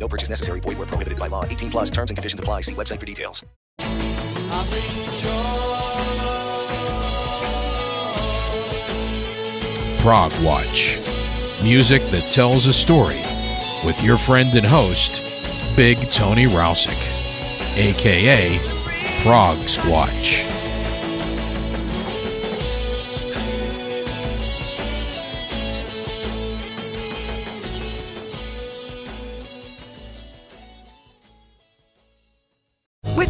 No purchase necessary. Void where prohibited by law. 18 plus terms and conditions apply. See website for details. Prog Watch. Music that tells a story with your friend and host, Big Tony Rousick, aka Prog Squatch.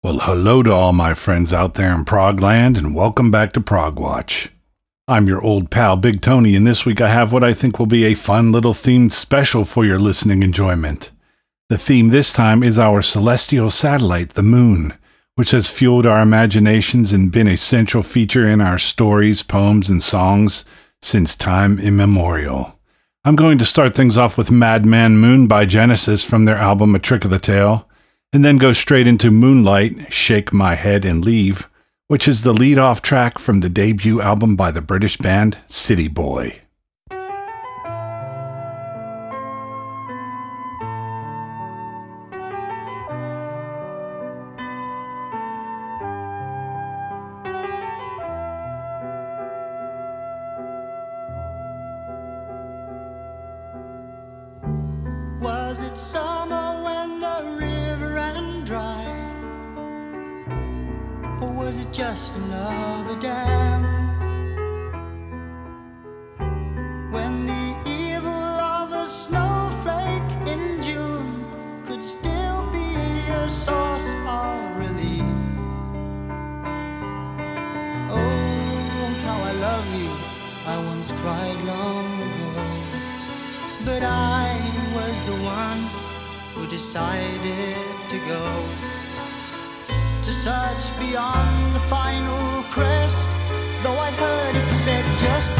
Well, hello to all my friends out there in Progland, and welcome back to Prog Watch. I'm your old pal Big Tony, and this week I have what I think will be a fun little themed special for your listening enjoyment. The theme this time is our celestial satellite, the moon, which has fueled our imaginations and been a central feature in our stories, poems, and songs since time immemorial. I'm going to start things off with Madman Moon by Genesis from their album A Trick of the Tail, and then go straight into Moonlight, Shake My Head and Leave, which is the lead off track from the debut album by the British band City Boy. Decided to go to search beyond the final crest. Though I'd heard it said just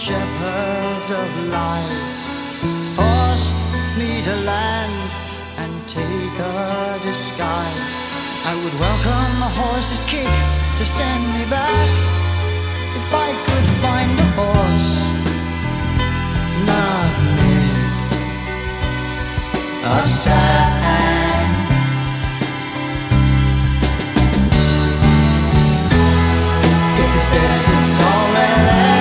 shepherds of lies, forced me to land and take a disguise. I would welcome a horse's kick to send me back if I could find a horse not made of sand. If this desert's all ever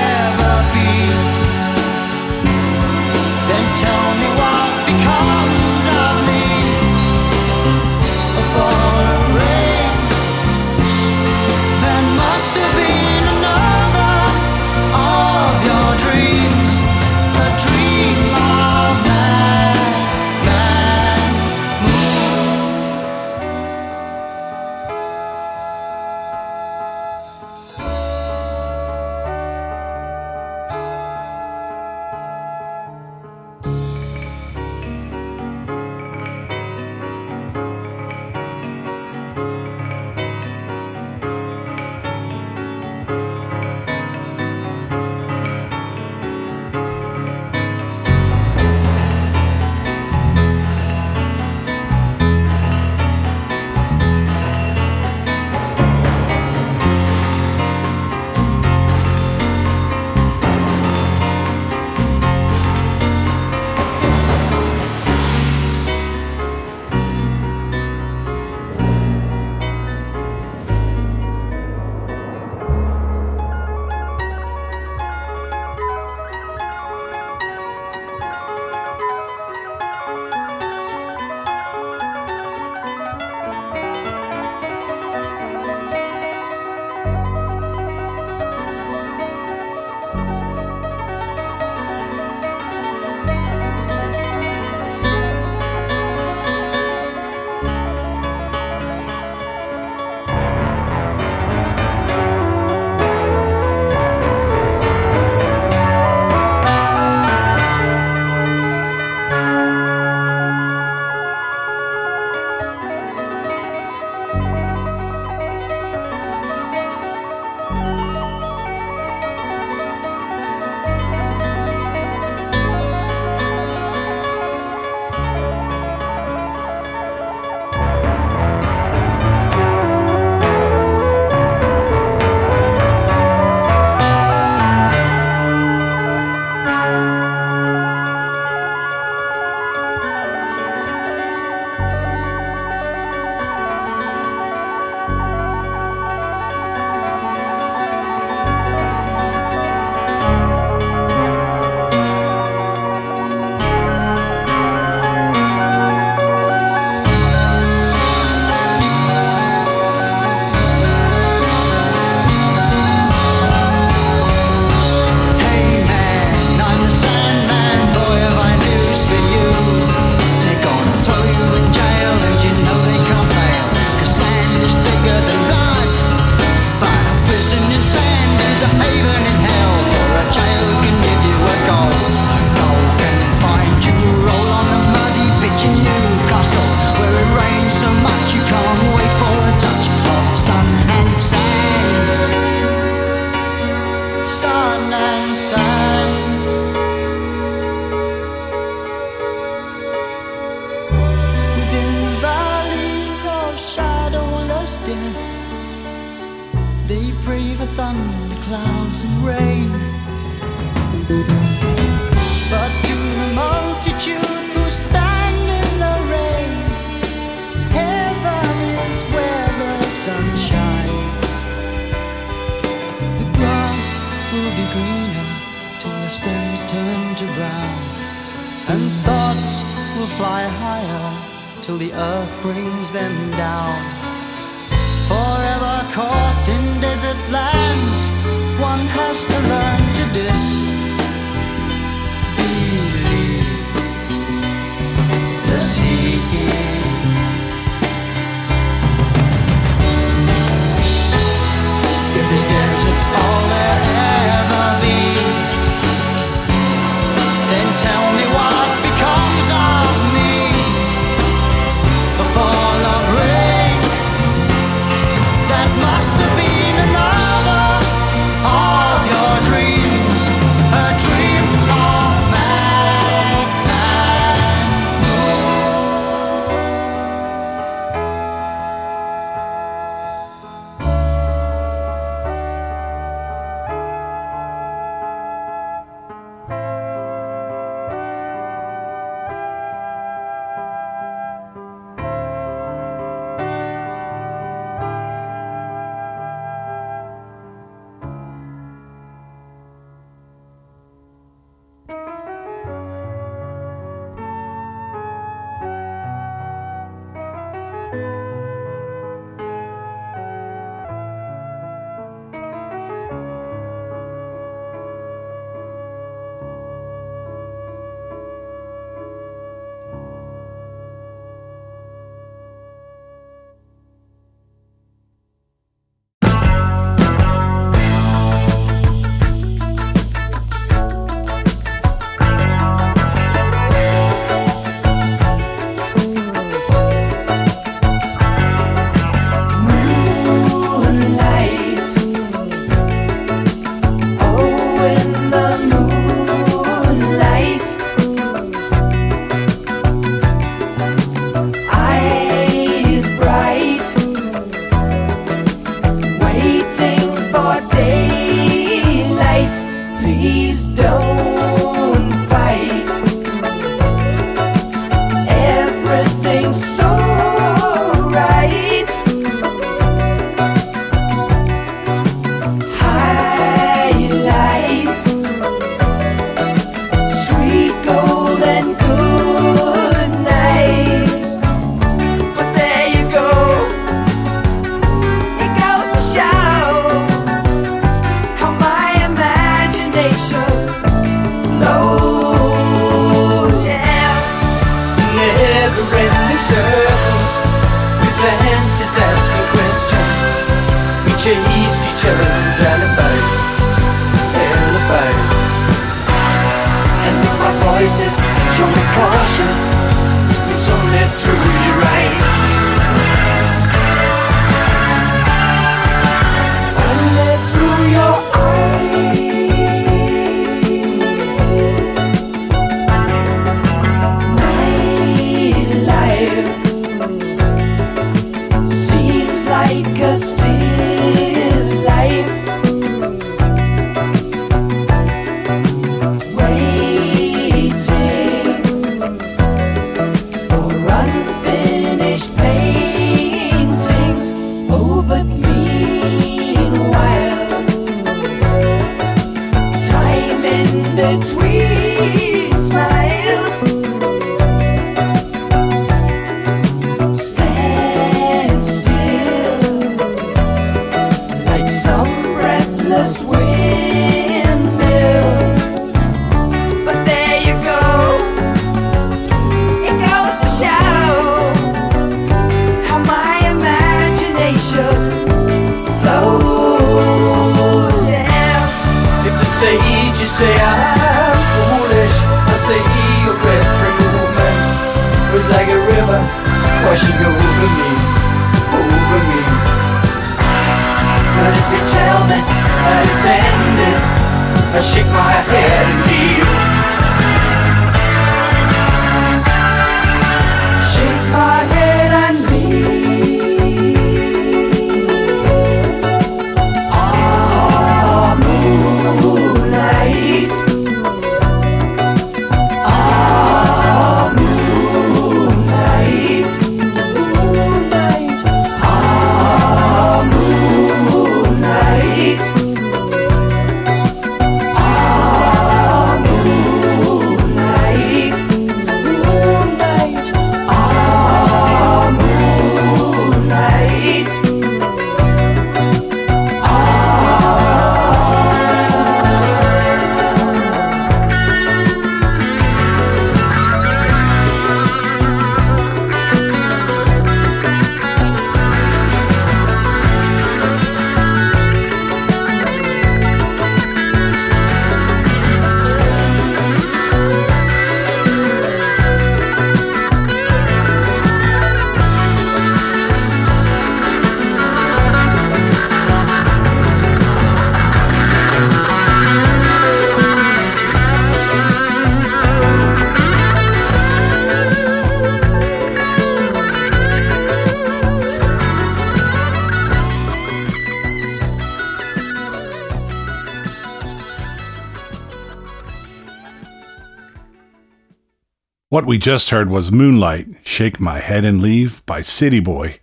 What we just heard was Moonlight, Shake My Head and Leave by City Boy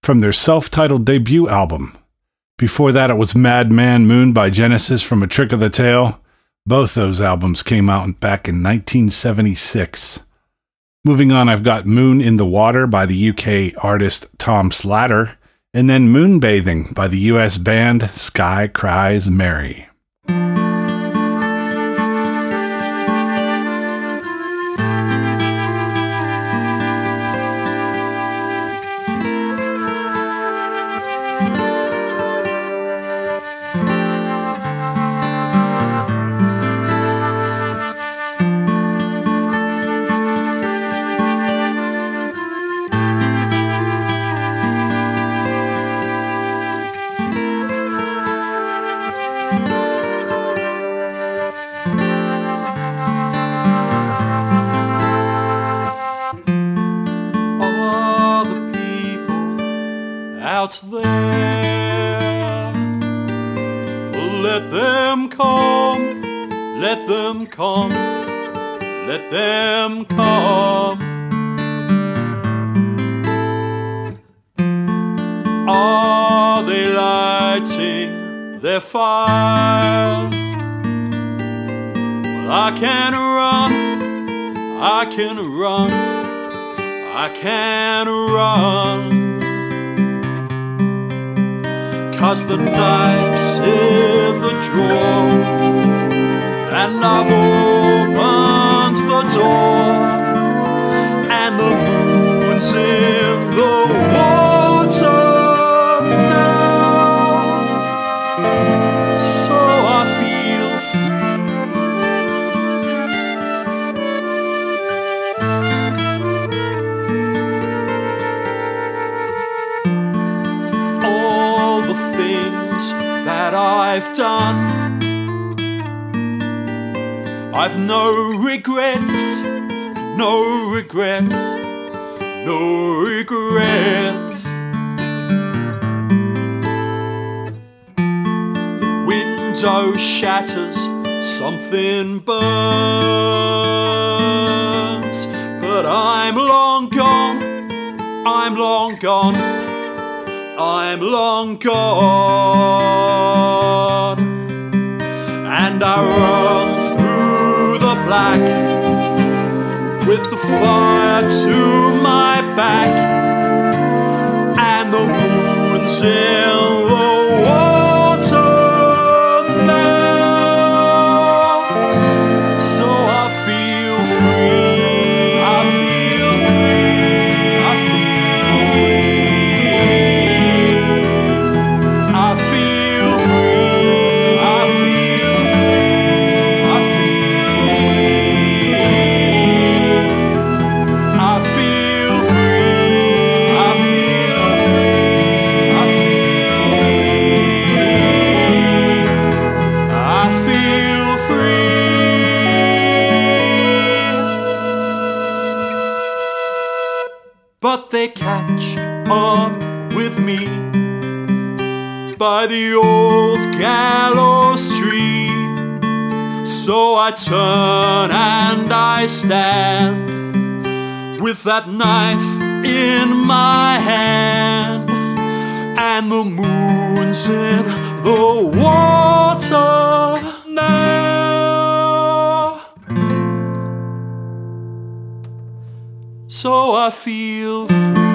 from their self titled debut album. Before that, it was Madman Moon by Genesis from A Trick of the Tail. Both those albums came out back in 1976. Moving on, I've got Moon in the Water by the UK artist Tom Slatter, and then Moonbathing by the US band Sky Cries Mary. Regrets. Window shatters, something burns, but I'm long gone, I'm long gone. I'm long gone. And I run through the black with the fire to my back. And the moon's in the old gallows tree. So I turn and I stand with that knife in my hand, and the moon's in the water now. So I feel free.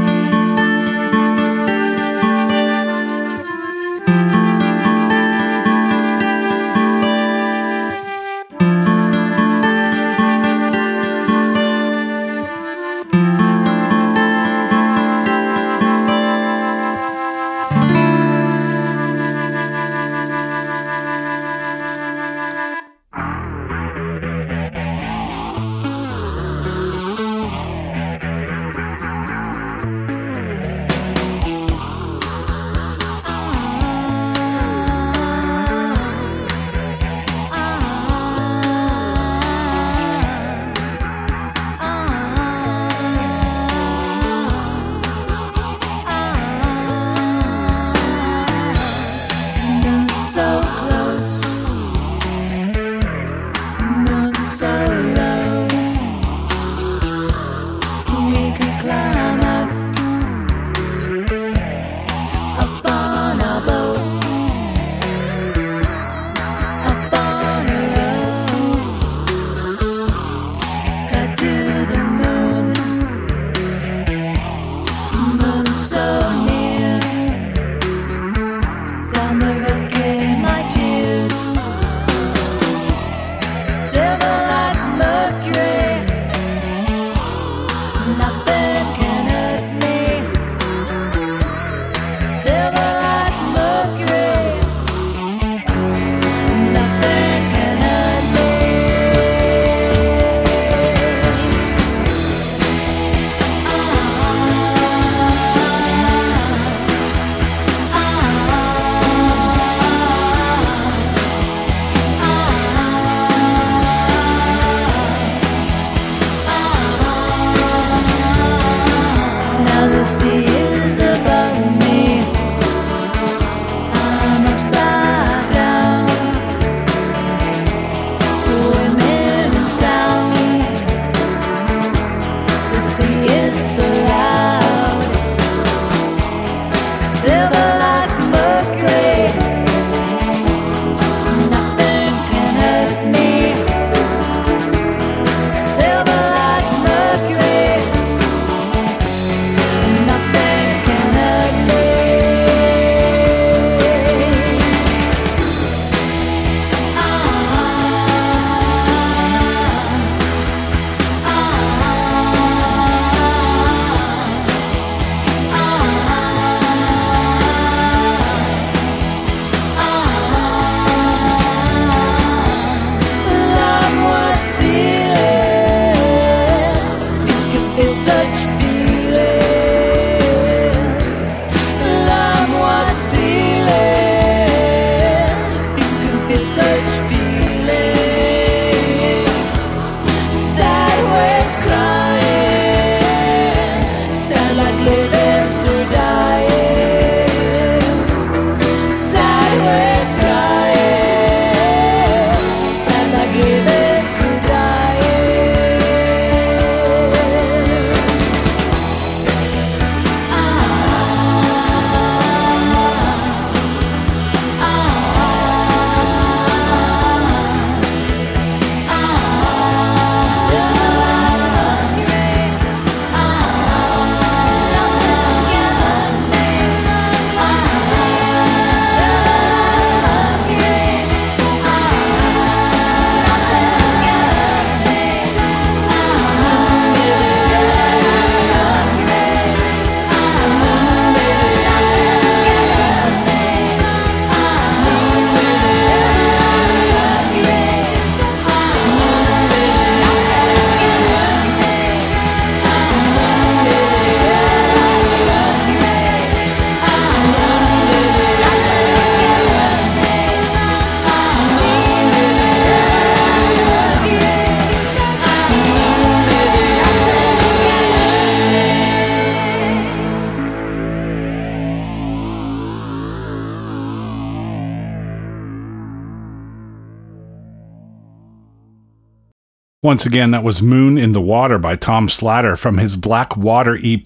Once again, that was Moon in the Water by Tom Slatter from his Black Water EP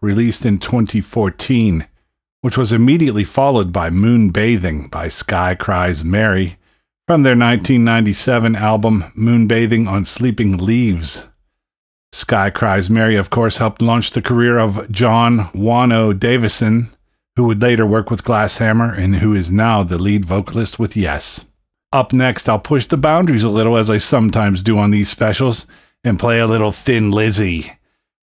released in 2014, which was immediately followed by Moon Bathing by Sky Cries Mary from their 1997 album Moon Bathing on Sleeping Leaves. Sky Cries Mary, of course, helped launch the career of John Wano Davison, who would later work with Glass Hammer and who is now the lead vocalist with Yes. Up next, I'll push the boundaries a little as I sometimes do on these specials and play a little Thin Lizzy.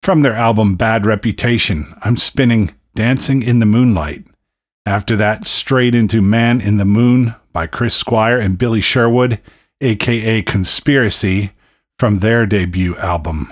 From their album Bad Reputation, I'm spinning Dancing in the Moonlight. After that, straight into Man in the Moon by Chris Squire and Billy Sherwood, aka Conspiracy, from their debut album.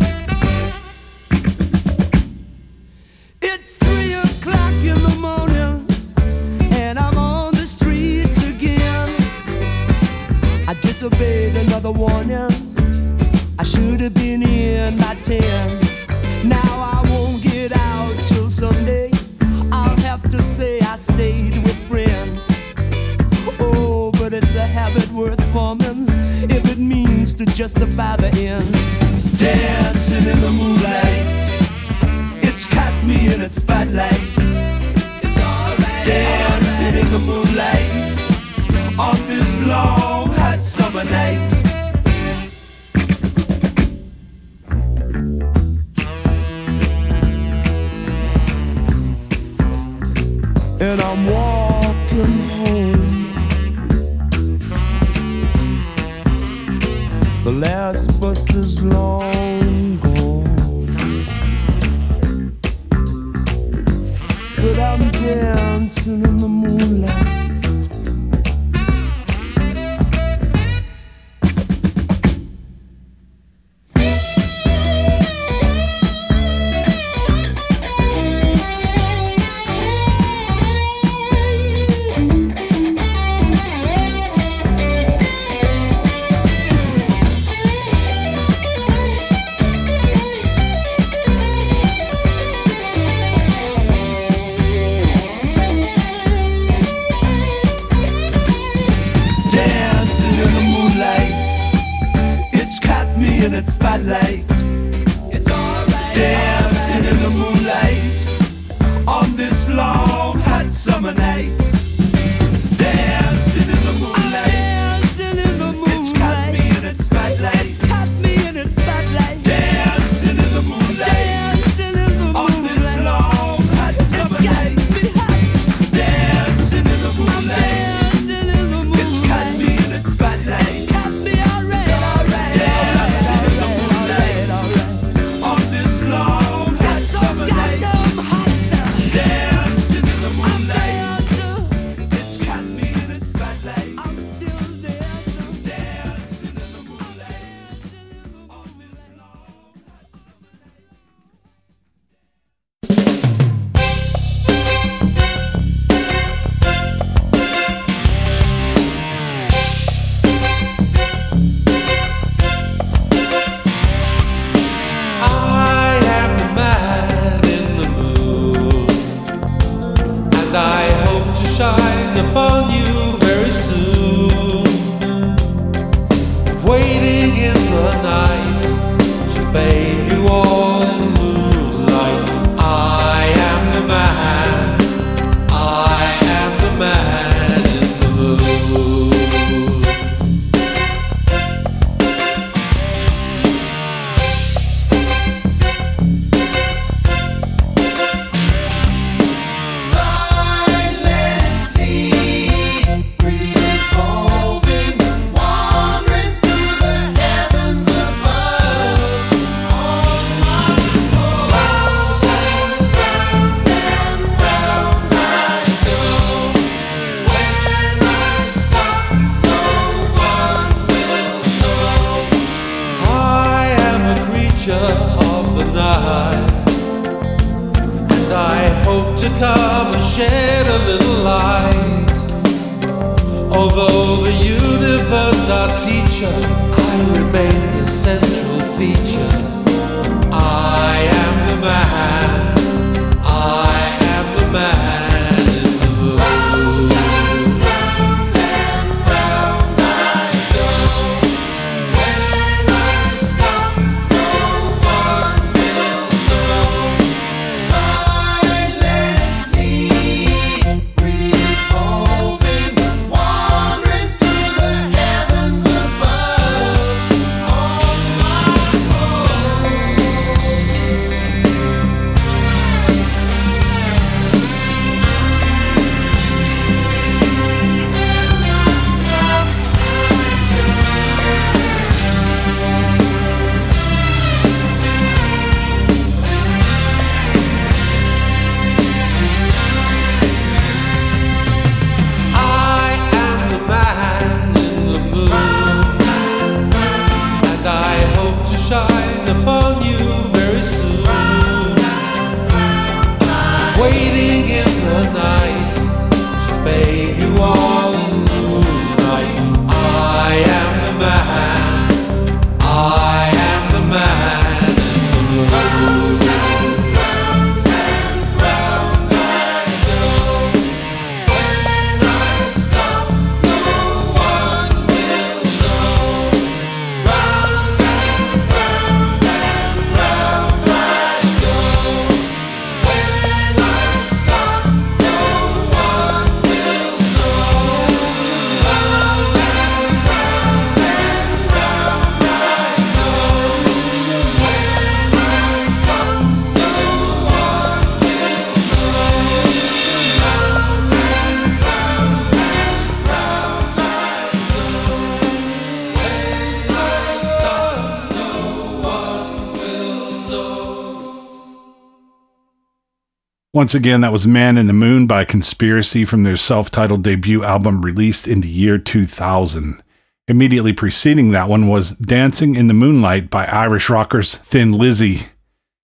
Disobeyed another warning. I should have been in by ten. Now I won't get out till Sunday. I'll have to say I stayed with friends. Oh, but it's a habit worth forming if it means to justify the end. Dancing in the moonlight, me in its spotlight. It's alright. Dancing in the moonlight on this long hot summer night. Once again, that was Man in the Moon by Conspiracy from their self titled debut album released in the year 2000. Immediately preceding that one was Dancing in the Moonlight by Irish rockers Thin Lizzy.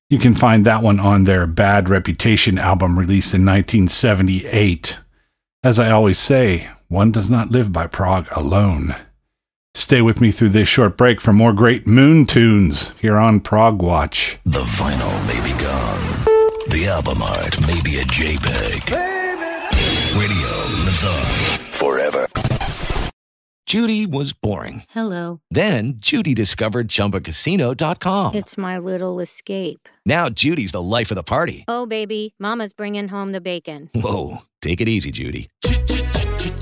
You can find that one on their Bad Reputation album released in 1978. As I always say, one does not live by prog alone. Stay with me through this short break for more great moon tunes here on Prog Watch. The vinyl may be gone. The album art may be a JPEG. Radio lives on forever. Judy was boring. Hello. Then Judy discovered ChumbaCasino.com. It's my little escape. Now Judy's the life of the party. Oh, baby, Mama's bringing home the bacon. Whoa, take it easy, Judy.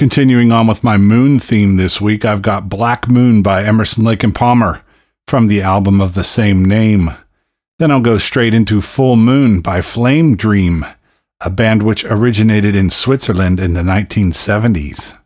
Continuing on with my moon theme this week, I've got Black Moon by Emerson Lake and Palmer from the album of the same name. Then I'll go straight into Full Moon by Flame Dream, a band which originated in Switzerland in the 1970s.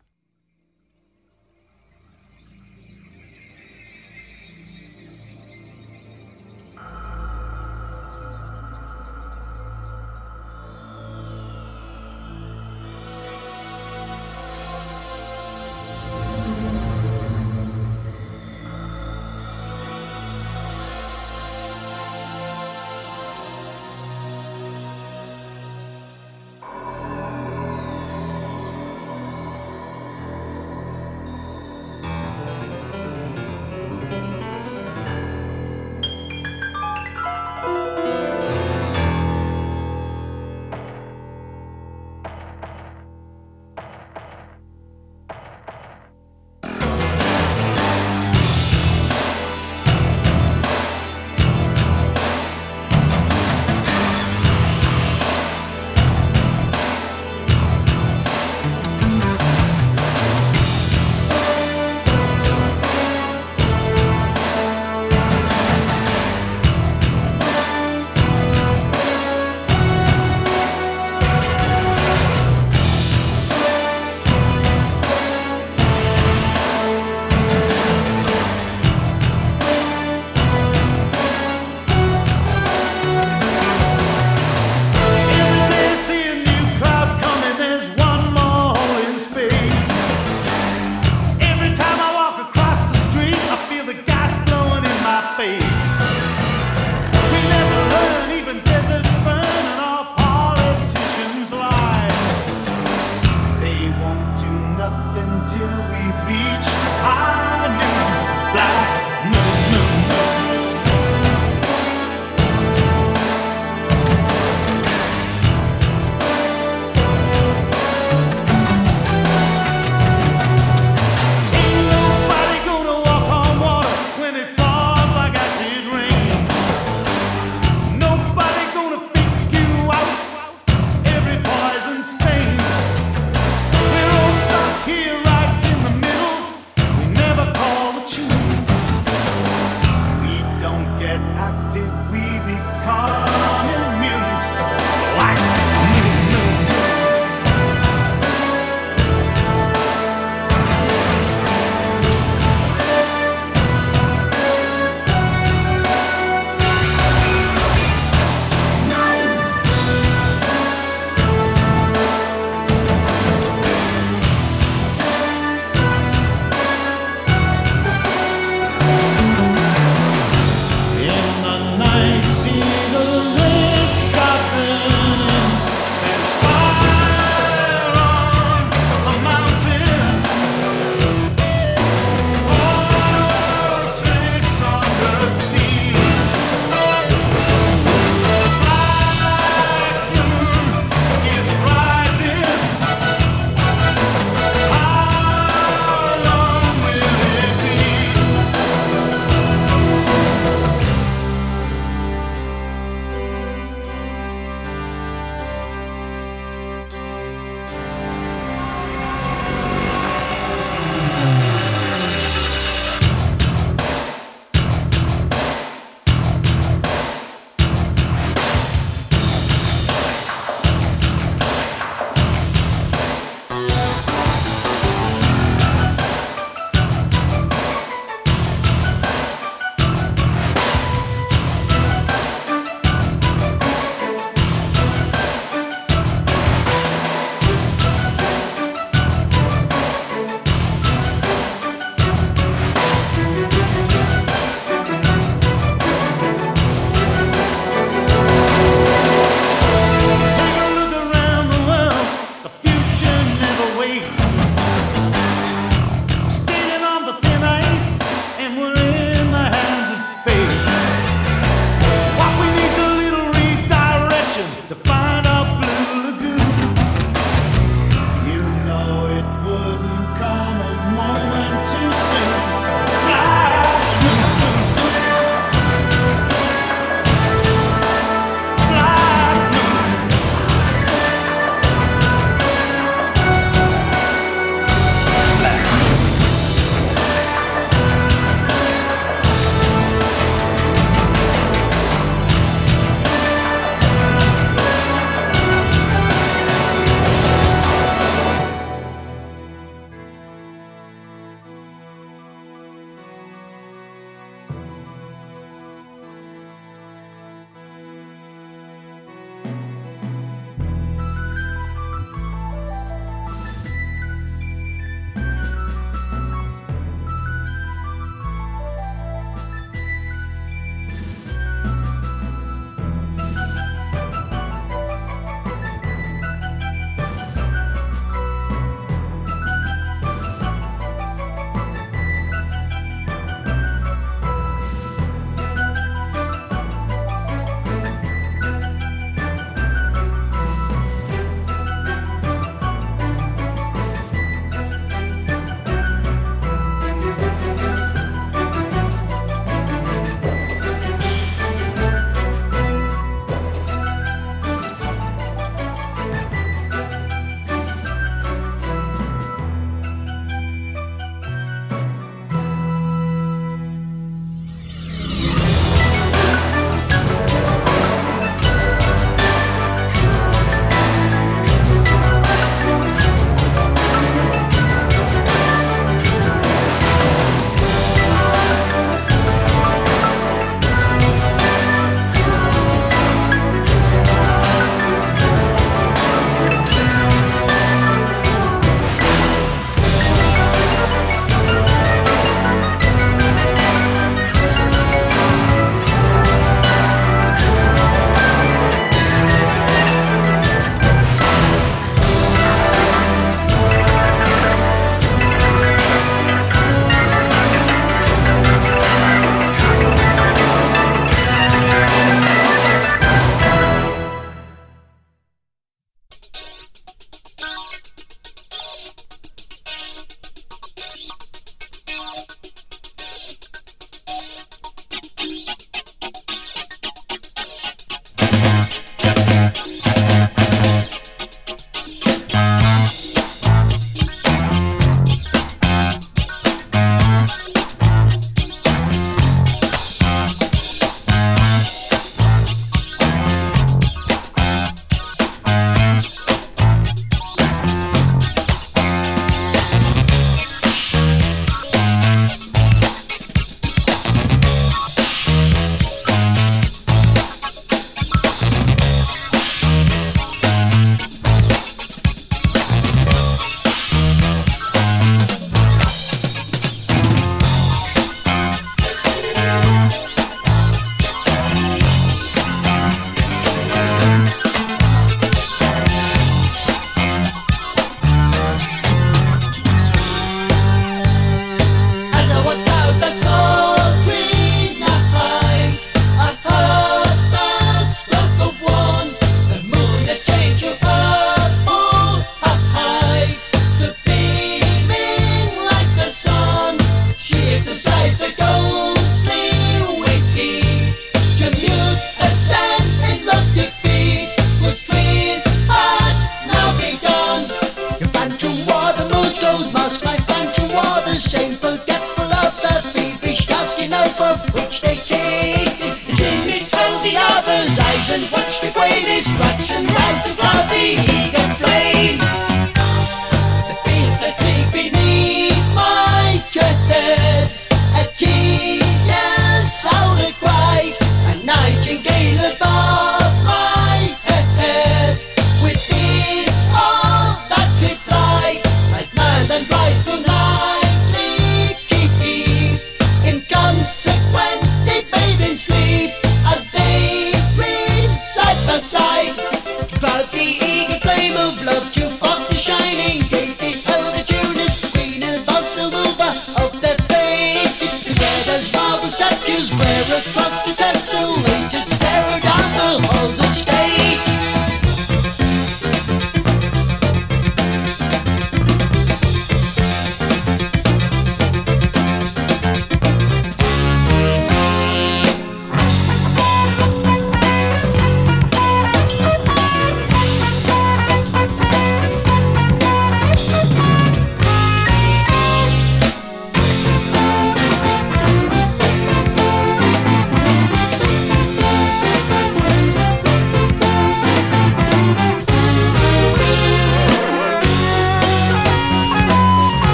away destruction.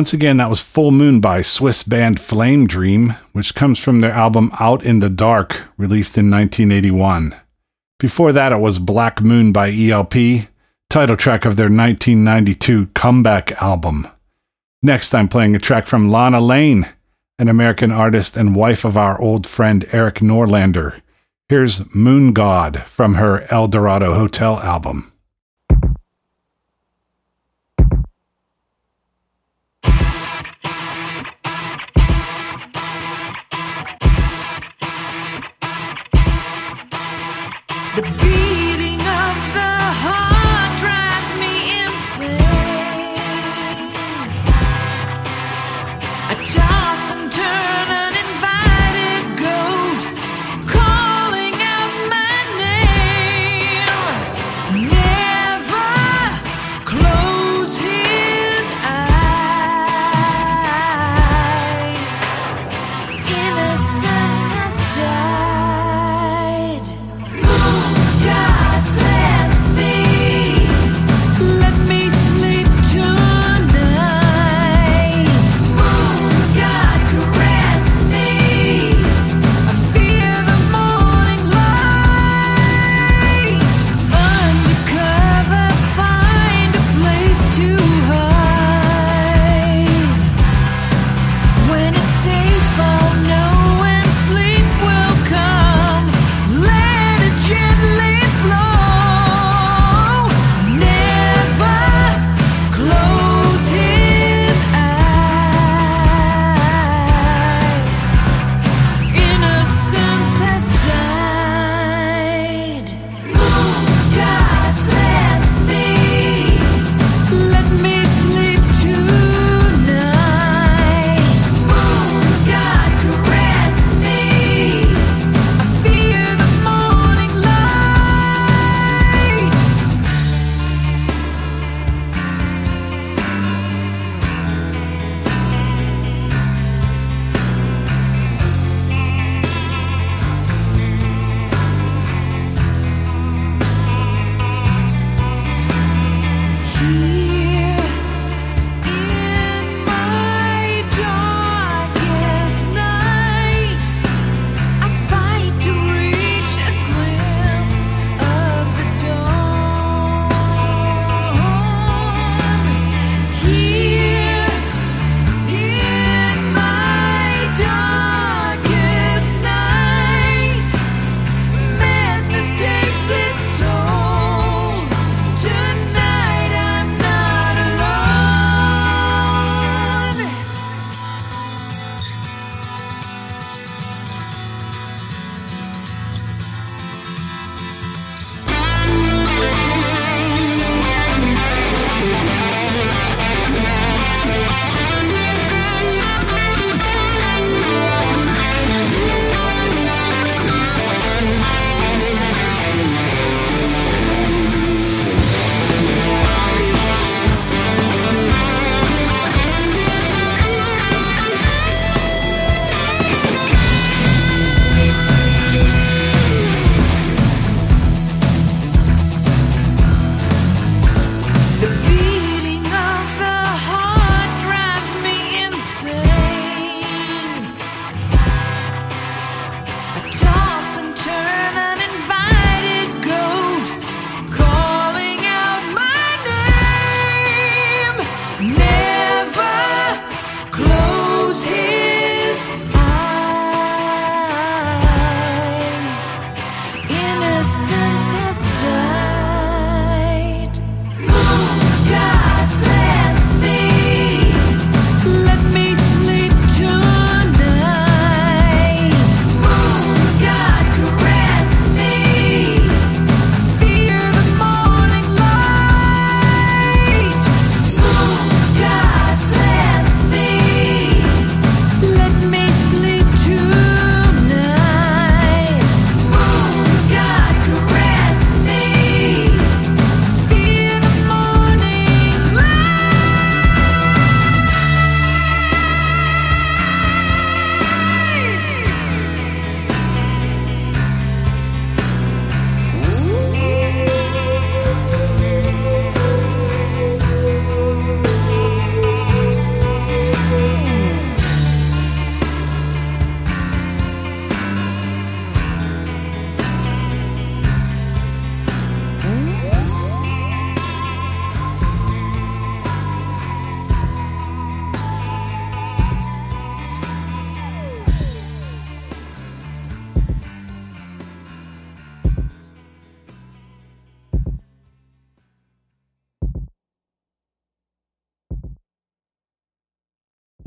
Once again, that was Full Moon by Swiss band Flame Dream, which comes from their album Out in the Dark, released in 1981. Before that, it was Black Moon by ELP, title track of their 1992 comeback album. Next, I'm playing a track from Lana Lane, an American artist and wife of our old friend Erik Norlander. Here's Moon God from her El Dorado Hotel album.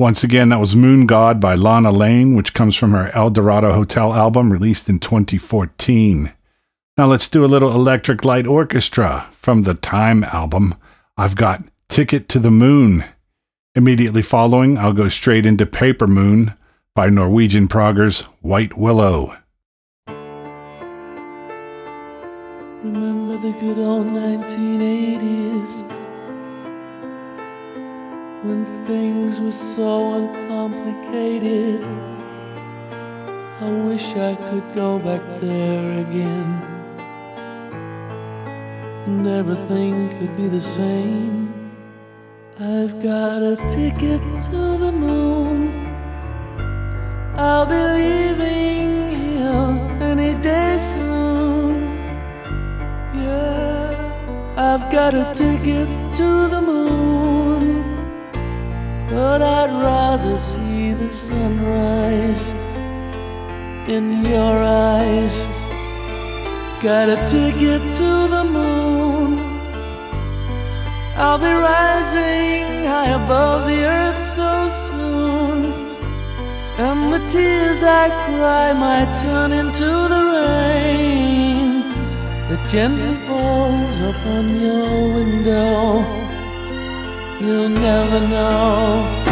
Once again, that was Moon God by Lana Lane, which comes from her El Dorado Hotel album released in 2014. Now let's do a little Electric Light Orchestra from the Time album. I've got Ticket to the Moon. Immediately following, I'll go straight into Paper Moon by Norwegian proggers White Willow. Remember the good old 1980s when things were so uncomplicated. I wish I could go back there again and everything could be the same. I've got a ticket to the moon. I'll be leaving here any day soon. Yeah, I've got a ticket to the moon. But I'd rather see the sunrise in your eyes. Got a ticket to the moon. I'll be rising high above the earth so soon. And the tears I cry might turn into the rain that gently falls upon your window. You'll never know.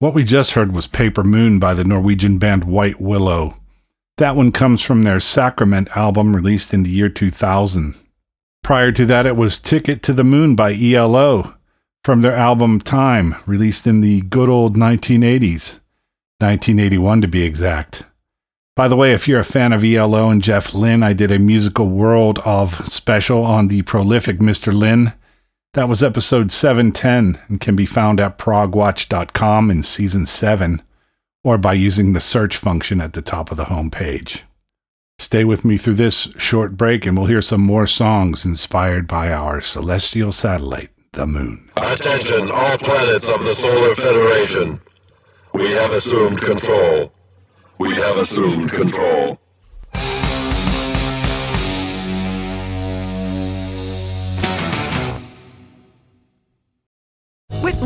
What we just heard was Paper Moon by the Norwegian band White Willow. That one comes from their Sacrament album released in the year 2000. Prior to that, it was Ticket to the Moon by ELO from their album Time, released in the good old 1980s. 1981 to be exact. By the way, if you're a fan of ELO and Jeff Lynne, I did a musical world of special on the prolific Mr. Lynne. That was episode 710 and can be found at progwatch.com in season 7 or by using the search function at the top of the home page. Stay with me through this short break and we'll hear some more songs inspired by our celestial satellite, the moon. Attention, all planets of the Solar Federation. We have assumed control. We have assumed control.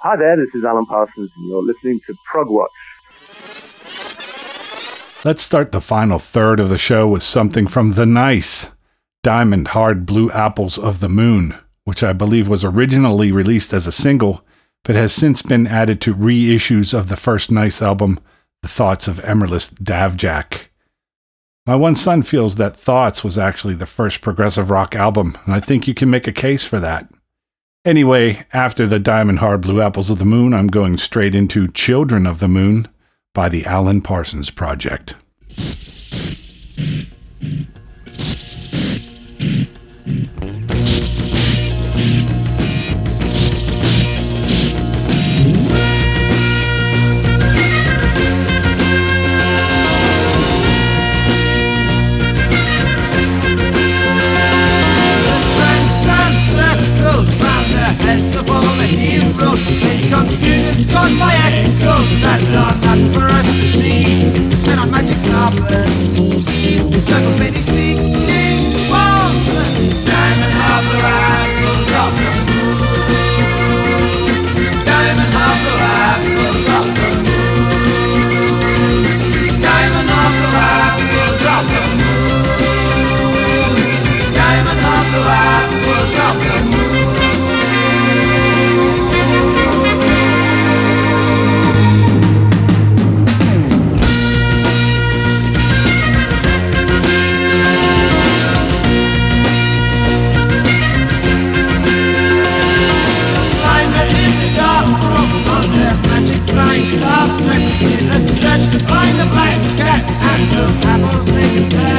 Hi there, this is Alan Parsons, and you're listening to Prog Watch. Let's start the final third of the show with something from The Nice Diamond Hard Blue Apples of the Moon, which I believe was originally released as a single, but has since been added to reissues of the first Nice album, The Thoughts of Emerlist Davjack. My one son feels that Thoughts was actually the first progressive rock album, and I think you can make a case for that. Anyway, after the Diamond Hard Blue Apples of the Moon, I'm going straight into Children of the Moon by the Alan Parsons Project. Confusion's caused by acting echoes that are not for us to see. Set on magic carpet, in circles many seeking one. Diamond Harbor apples of the to find the black cat and the apples apple singing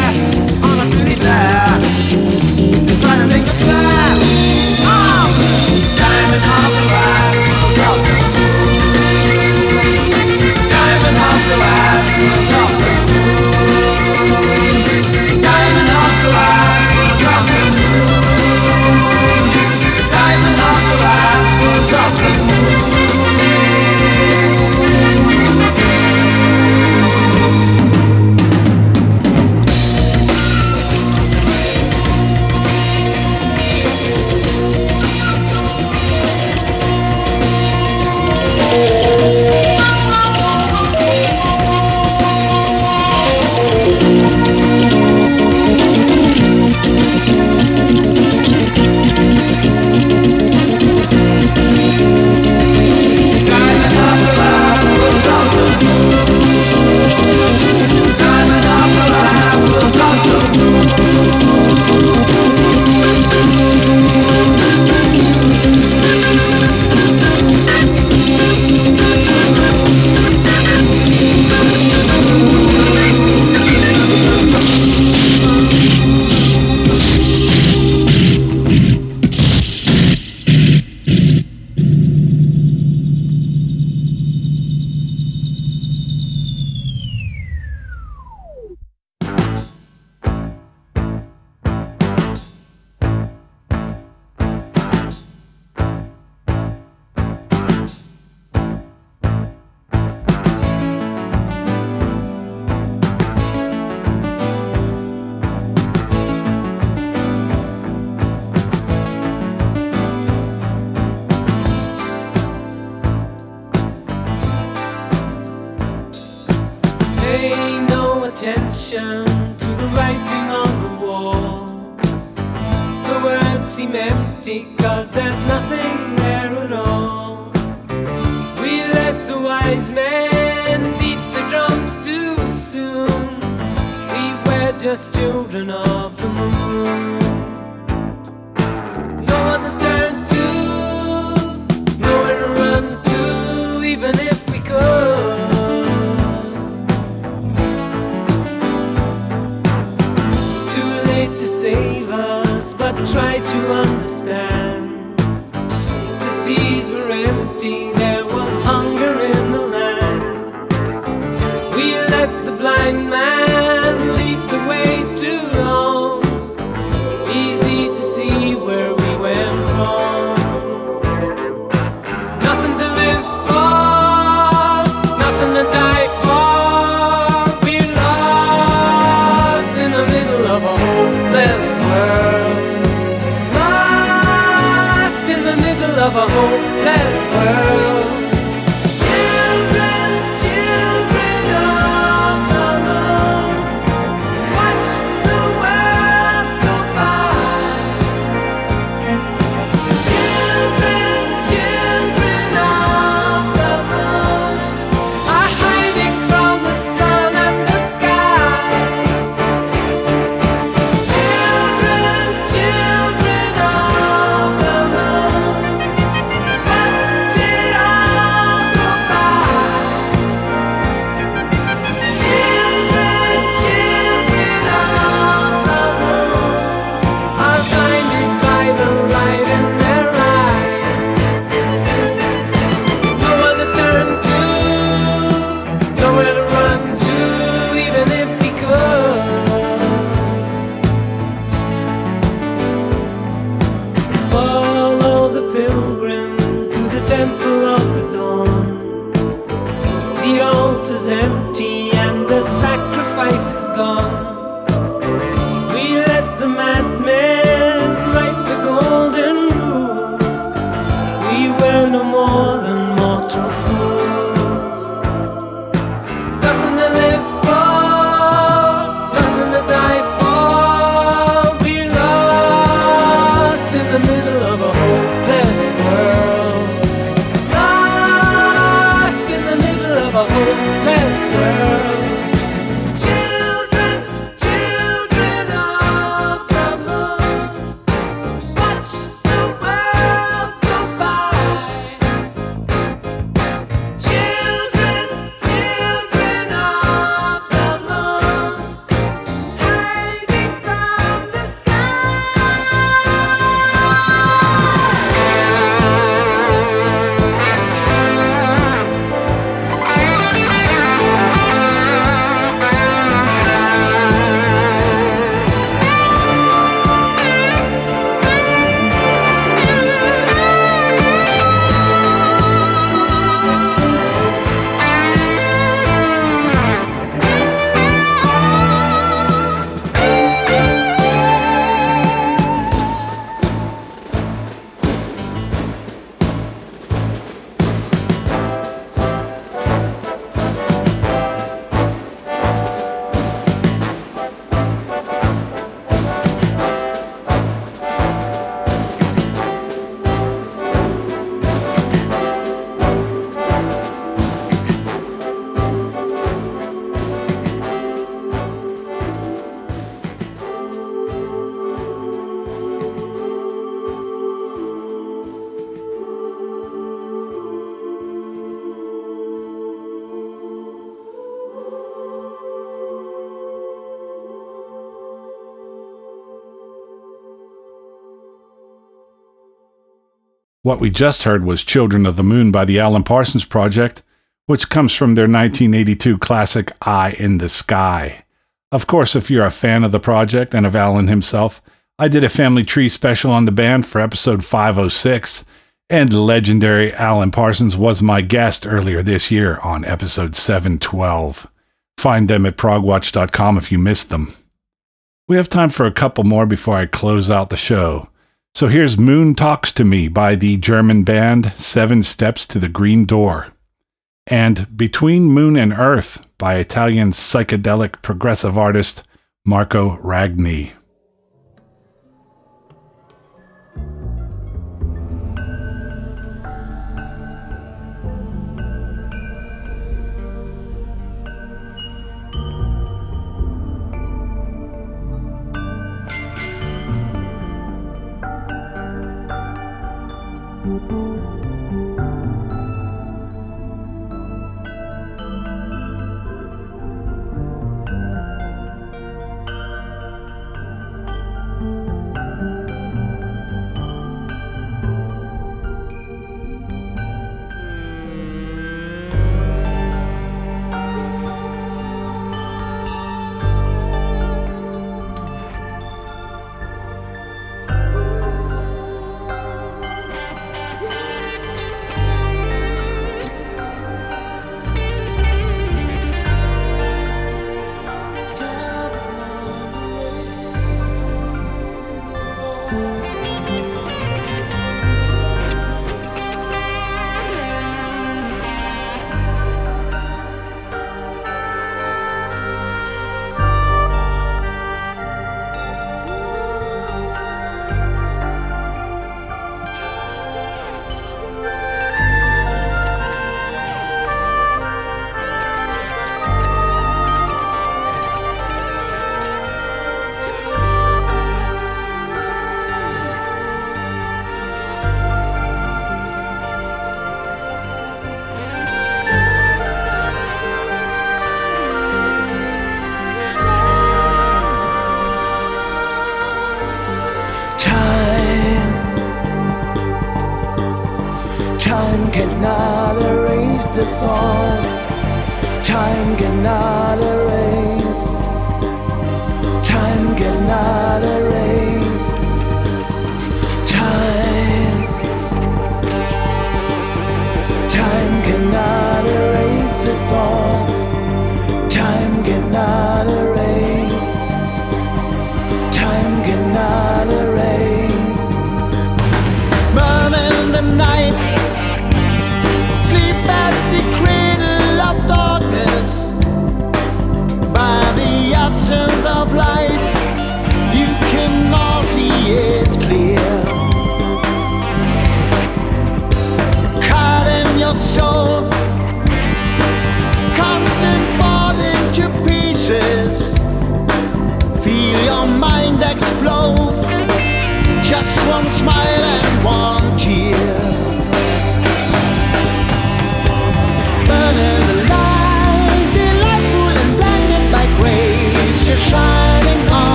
What we just heard was Children of the Moon by the Alan Parsons Project, which comes from their 1982 classic Eye in the Sky. Of course, if you're a fan of the project and of Alan himself, I did a Family Tree special on the band for episode 506, and legendary Alan Parsons was my guest earlier this year on episode 712. Find them at progwatch.com if you missed them. We have time for a couple more before I close out the show. So here's Moon Talks to Me by the German band Seven Steps to the Green Door. And Between Moon and Earth by Italian psychedelic progressive artist Marco Ragni.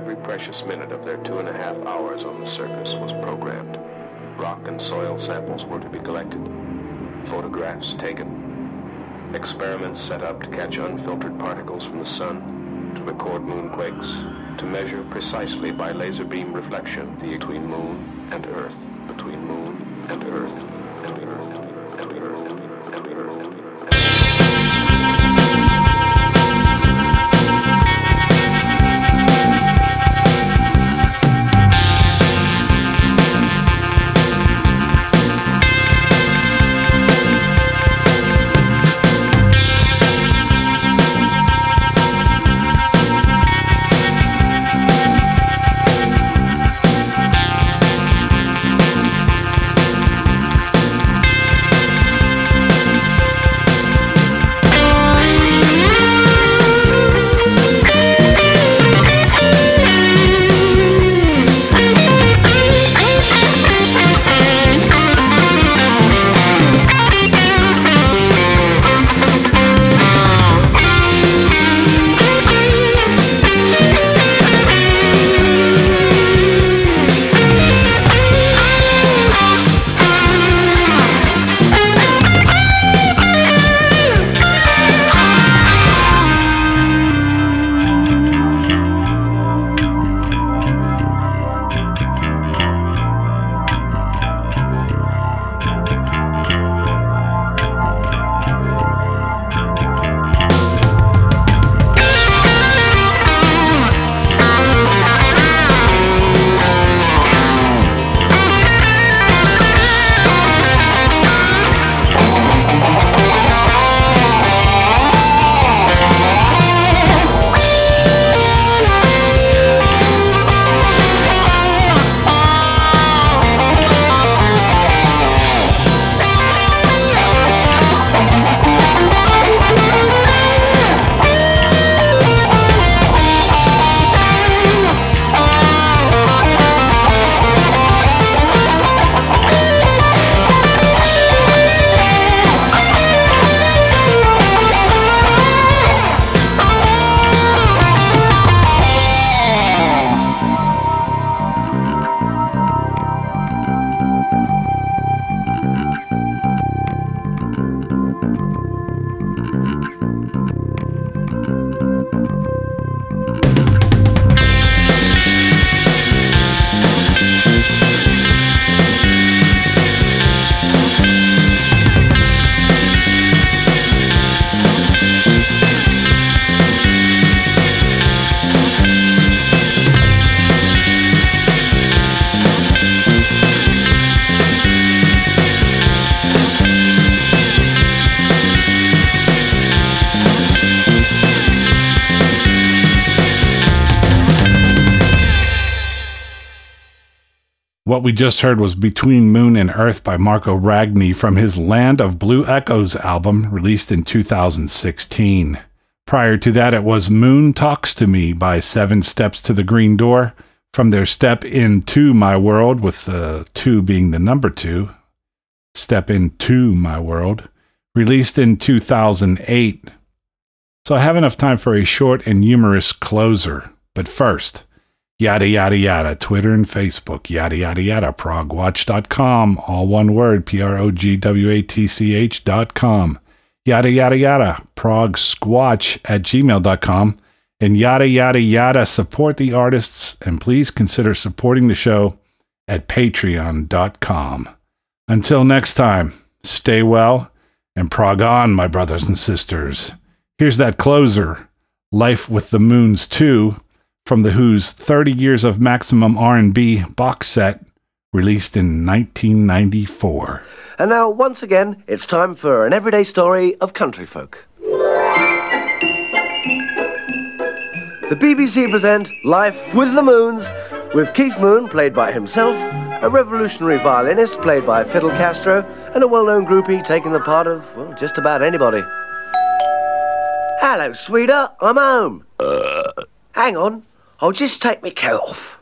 Every precious minute of their two and a half hours on the surface was programmed. Rock and soil samples were to be collected, photographs taken, experiments set up to catch unfiltered particles from the sun, to record moonquakes, to measure precisely by laser beam reflection the between moon and earth, What we just heard was Between Moon and Earth by Marco Ragni from his Land of Blue Echoes album released in 2016. Prior to that, it was Moon Talks to Me by Seven Steps to the Green Door from their Step Into My World, with the two being the number two. Step Into My World, released in 2008. So I have enough time for a short and humorous closer. But first, yada yada yada, Twitter and Facebook, yada yada yada, progwatch.com, all one word, P R O G W A T C H.com, yada yada yada, progsquatch at gmail.com, and yada yada yada, support the artists, and please consider supporting the show at patreon.com. Until next time, stay well and prog on, my brothers and sisters. Here's that closer, Life with the Moons 2 from the Who's 30 Years of Maximum R&B box set released in 1994. And now, once again, it's time for an everyday story of country folk. The BBC present Life with the Moons, with Keith Moon, played by himself, a revolutionary violinist, played by Fidel Castro, and a well known groupie taking the part of, well, just about anybody. Hello, sweetheart, I'm home. Uh. Hang on, I'll just take my coat off.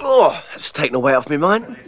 Oh, that's taken a weight off my mind.